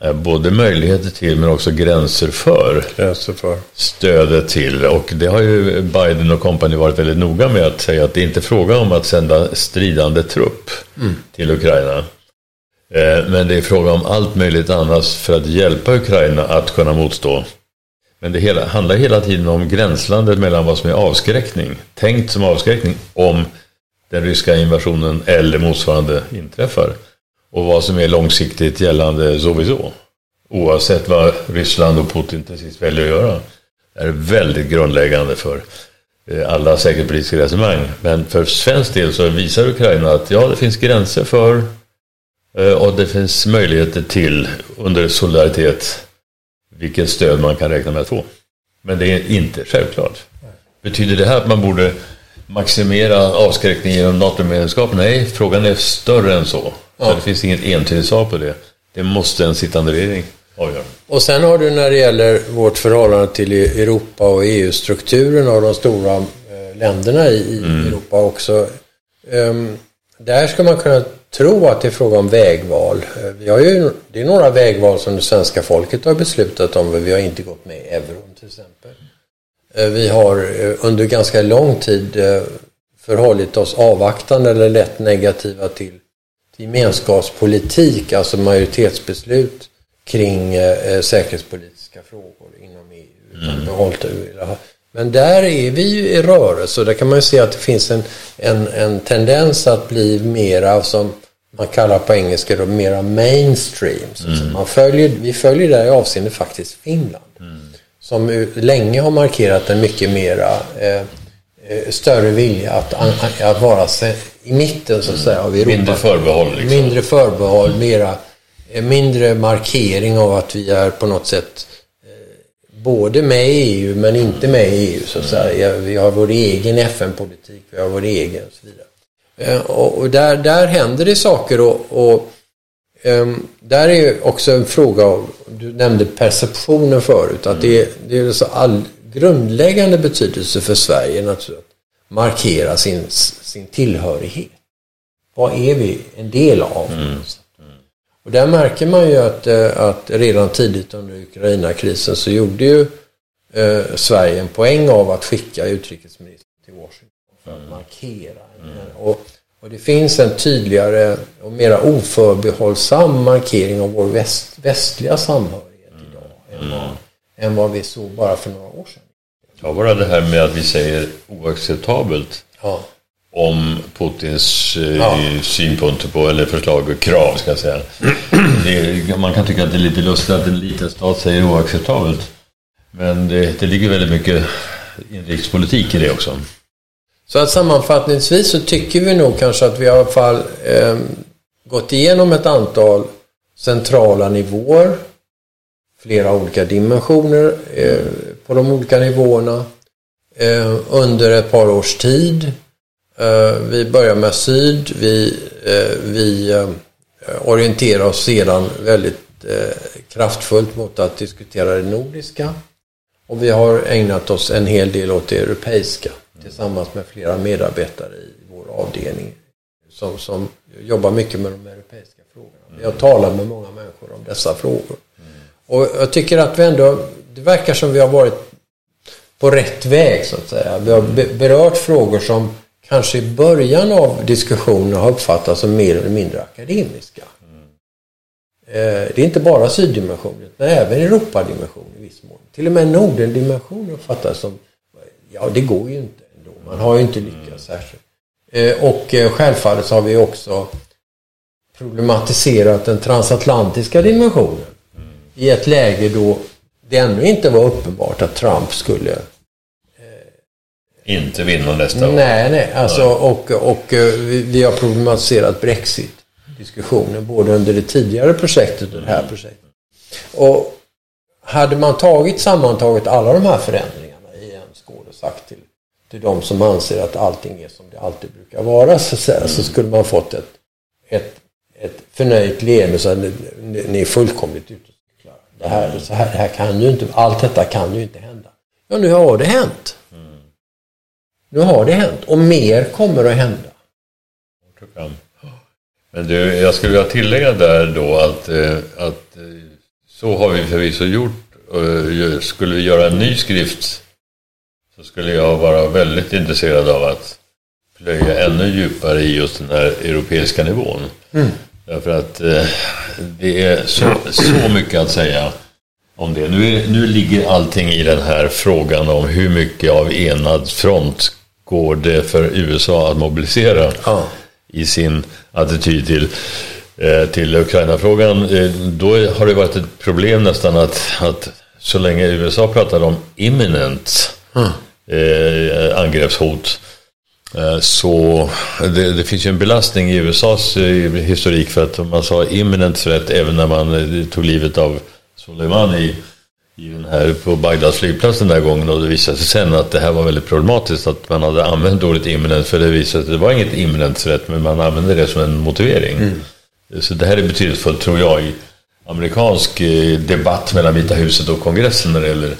eh, både möjligheter till men också gränser för, gränser för stödet till. Och det har ju Biden och kompani varit väldigt noga med att säga att det är inte fråga om att sända stridande trupp mm. till Ukraina. Eh, men det är fråga om allt möjligt annat för att hjälpa Ukraina att kunna motstå. Men det hela, handlar hela tiden om gränslandet mellan vad som är avskräckning, tänkt som avskräckning om den ryska invasionen eller motsvarande inträffar. Och vad som är långsiktigt gällande sowieso. Oavsett vad Ryssland och Putin till sist väljer att göra. Det är väldigt grundläggande för eh, alla säkerhetspolitiska resonemang. Men för svensk del så visar Ukraina att ja, det finns gränser för eh, och det finns möjligheter till, under solidaritet, vilket stöd man kan räkna med att få. Men det är inte självklart. Betyder det här att man borde maximera avskräckning genom NATO-medlemskap? Nej, frågan är större än så. Ja. så det finns inget entydigt svar på det. Det måste en sittande regering avgöra. Och sen har du när det gäller vårt förhållande till Europa och EU-strukturen och de stora eh, länderna i mm. Europa också. Um, där ska man kunna tro att det är fråga om vägval. Vi har ju, det är några vägval som det svenska folket har beslutat om, men vi har inte gått med i euron till exempel. Eh, vi har eh, under ganska lång tid eh, förhållit oss avvaktande eller lätt negativa till, gemenskapspolitik, alltså majoritetsbeslut kring säkerhetspolitiska frågor inom EU. Mm. Men där är vi ju i rörelse och där kan man ju se att det finns en, en, en tendens att bli mera som man kallar på engelska då mera mainstream. Mm. Man följer, vi följer där i avseende faktiskt Finland. Mm. Som länge har markerat en mycket mera eh, eh större vilja att, att vara i mitten så att säga av Europa. Mindre förbehåll. Liksom. Mindre förbehåll, mera, eh, mindre markering av att vi är på något sätt både med i EU men inte med i EU så att säga. Vi har vår egen FN-politik, vi har vår egen och så vidare. Eh, och där, där händer det saker och, och um, där är också en fråga av, du nämnde perceptionen förut, att det, det är så all grundläggande betydelse för Sverige naturligtvis att markera sin, sin tillhörighet. Vad är vi en del av? Mm. Och där märker man ju att, eh, att redan tidigt under Ukraina-krisen så gjorde ju eh, Sverige en poäng av att skicka utrikesministern till Washington för att mm. markera. Mm. Och, och, det finns en tydligare och mera oförbehållsam markering av vår väst, västliga samhörighet mm. idag än, vad, mm. än vad vi såg bara för några år sedan. Ja, bara det här med att vi säger oacceptabelt. Ja. om Putins eh, ja. synpunkter på, eller förslag och krav ska jag säga. Det, man kan tycka att det är lite lustigt att en liten stat säger oacceptabelt. Men det, det ligger väldigt mycket inrikespolitik i det också. Så att sammanfattningsvis så tycker vi nog kanske att vi i alla fall eh, gått igenom ett antal centrala nivåer. Flera olika dimensioner eh, på de olika nivåerna eh, under ett par års tid. Eh, vi börjar med syd. Vi, eh, vi eh, orienterar oss sedan väldigt eh, kraftfullt mot att diskutera det nordiska. Och vi har ägnat oss en hel del åt det europeiska tillsammans med flera medarbetare i vår avdelning som, som jobbar mycket med de europeiska frågorna. Vi har talat med många människor om dessa frågor. Och jag tycker att vi ändå, det verkar som vi har varit på rätt väg så att säga. Vi har berört frågor som kanske i början av diskussionen har uppfattats som mer eller mindre akademiska. Eh, det är inte bara syddimensionen, men även Europadimensionen i viss mån. Till och med Nordendimensionen uppfattas som, ja det går ju inte. Man har ju inte lyckats särskilt. Eh, och eh, självfallet så har vi också problematiserat den transatlantiska dimensionen i ett läge då det ännu inte var uppenbart att Trump skulle inte vinna nästa år. Nej, nej. Alltså. Och, och eh, vi har problematiserat Brexit-diskussionen både under det tidigare projektet och det här projektet. Och hade man tagit sammantaget alla de här förändringarna i en skål och sagt till, till de som anser att allting är som det alltid brukar vara så, så, mm. så skulle man fått ett, ett, ett förnöjt leende så att ni, ni är fullkomligt ute det här, så här, det här kan ju inte, allt detta kan ju inte hända. Ja, nu har det hänt. Nu har det hänt och mer kommer att hända. Men du, jag skulle vilja tillägga där då att, eh, att eh, så har vi förvisso gjort. Skulle vi göra en ny skrift så skulle jag vara väldigt intresserad av att plöja ännu djupare i just den här europeiska nivån. Mm. Därför att eh, det är så, så mycket att säga om det. Nu, nu ligger allting i den här frågan om hur mycket av enad front går det för USA att mobilisera ja. i sin attityd till, eh, till Ukraina-frågan. Eh, då har det varit ett problem nästan att, att så länge USA pratade om imminent mm. Eh, angreppshot eh, så det, det, finns ju en belastning i USAs eh, historik för att man sa imminent threat även när man tog livet av Soleimani i den här på Bagdads flygplats den där gången och det visade sig sen att det här var väldigt problematiskt att man hade använt ordet imminent för det visade sig att det var inget imminent threat men man använde det som en motivering. Mm. Så det här är betydelsefullt tror jag i amerikansk eh, debatt mellan Vita huset och kongressen när det gäller eh,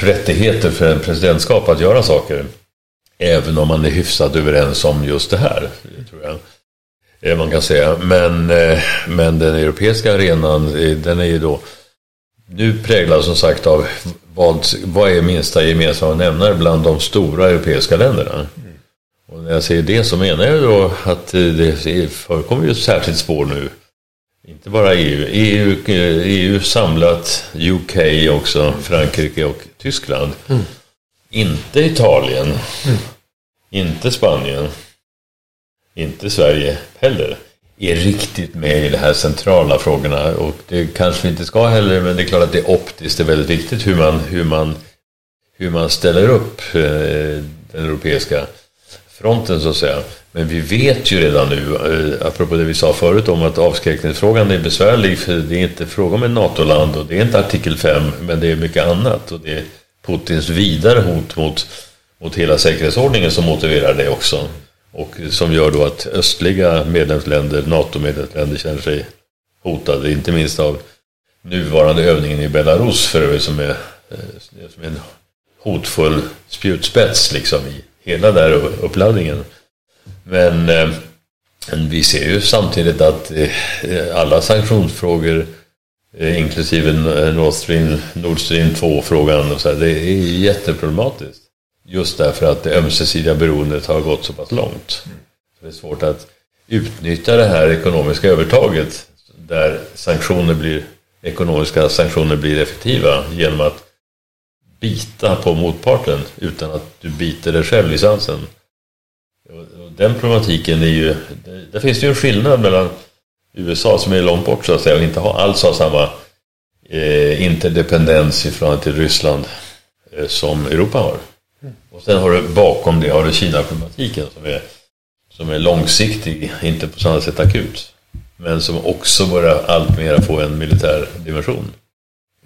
rättigheter för en presidentskap att göra saker. Även om man är hyfsat överens om just det här. tror jag eh, man kan säga. Men, men den europeiska arenan den är ju då nu präglas som sagt av vad, vad är minsta gemensamma nämnare bland de stora europeiska länderna. Mm. Och när jag säger det så menar jag då att det förekommer ju ett särskilt spår nu. Inte bara EU. EU, EU samlat UK också, Frankrike och Tyskland. Mm. Inte Italien. Mm. Inte Spanien. Inte Sverige heller är riktigt med i de här centrala frågorna. Och det kanske vi inte ska heller, men det är klart att det optiskt är väldigt viktigt hur man, hur man, hur man ställer upp eh, den europeiska fronten så att säga. Men vi vet ju redan nu, eh, apropå det vi sa förut om att avskräckningsfrågan är besvärlig, för det är inte fråga om ett NATO-land och det är inte artikel 5, men det är mycket annat. Och det är Putins vidare hot mot, mot hela säkerhetsordningen som motiverar det också. Och som gör då att östliga medlemsländer, NATO-medlemsländer känner sig hotade, inte minst av nuvarande övningen i Belarus för övrigt som är, eh, som är en hotfull spjutspets liksom i hela den uppladdningen. Eh, men vi ser ju samtidigt att eh, alla sanktionsfrågor eh, inklusive Nord Stream, Nord Stream 2-frågan det är jätteproblematiskt. Just därför att det ömsesidiga beroendet har gått så pass långt. Så det är svårt att utnyttja det här ekonomiska övertaget där sanktioner blir, ekonomiska sanktioner blir effektiva genom att bita på motparten utan att du biter dig själv i svansen. Den problematiken är ju, där finns det ju en skillnad mellan USA som är långt bort så att säga och inte har alls har samma eh, interdependens i förhållande till Ryssland eh, som Europa har. Och sen har du bakom det har du Kina-problematiken som är, som är långsiktig, inte på samma sätt akut. Men som också börjar alltmer få en militär dimension.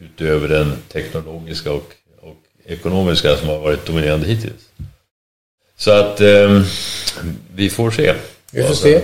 Utöver den teknologiska och ekonomiska som har varit dominerande hittills. Så att eh, vi får se. Vi får se.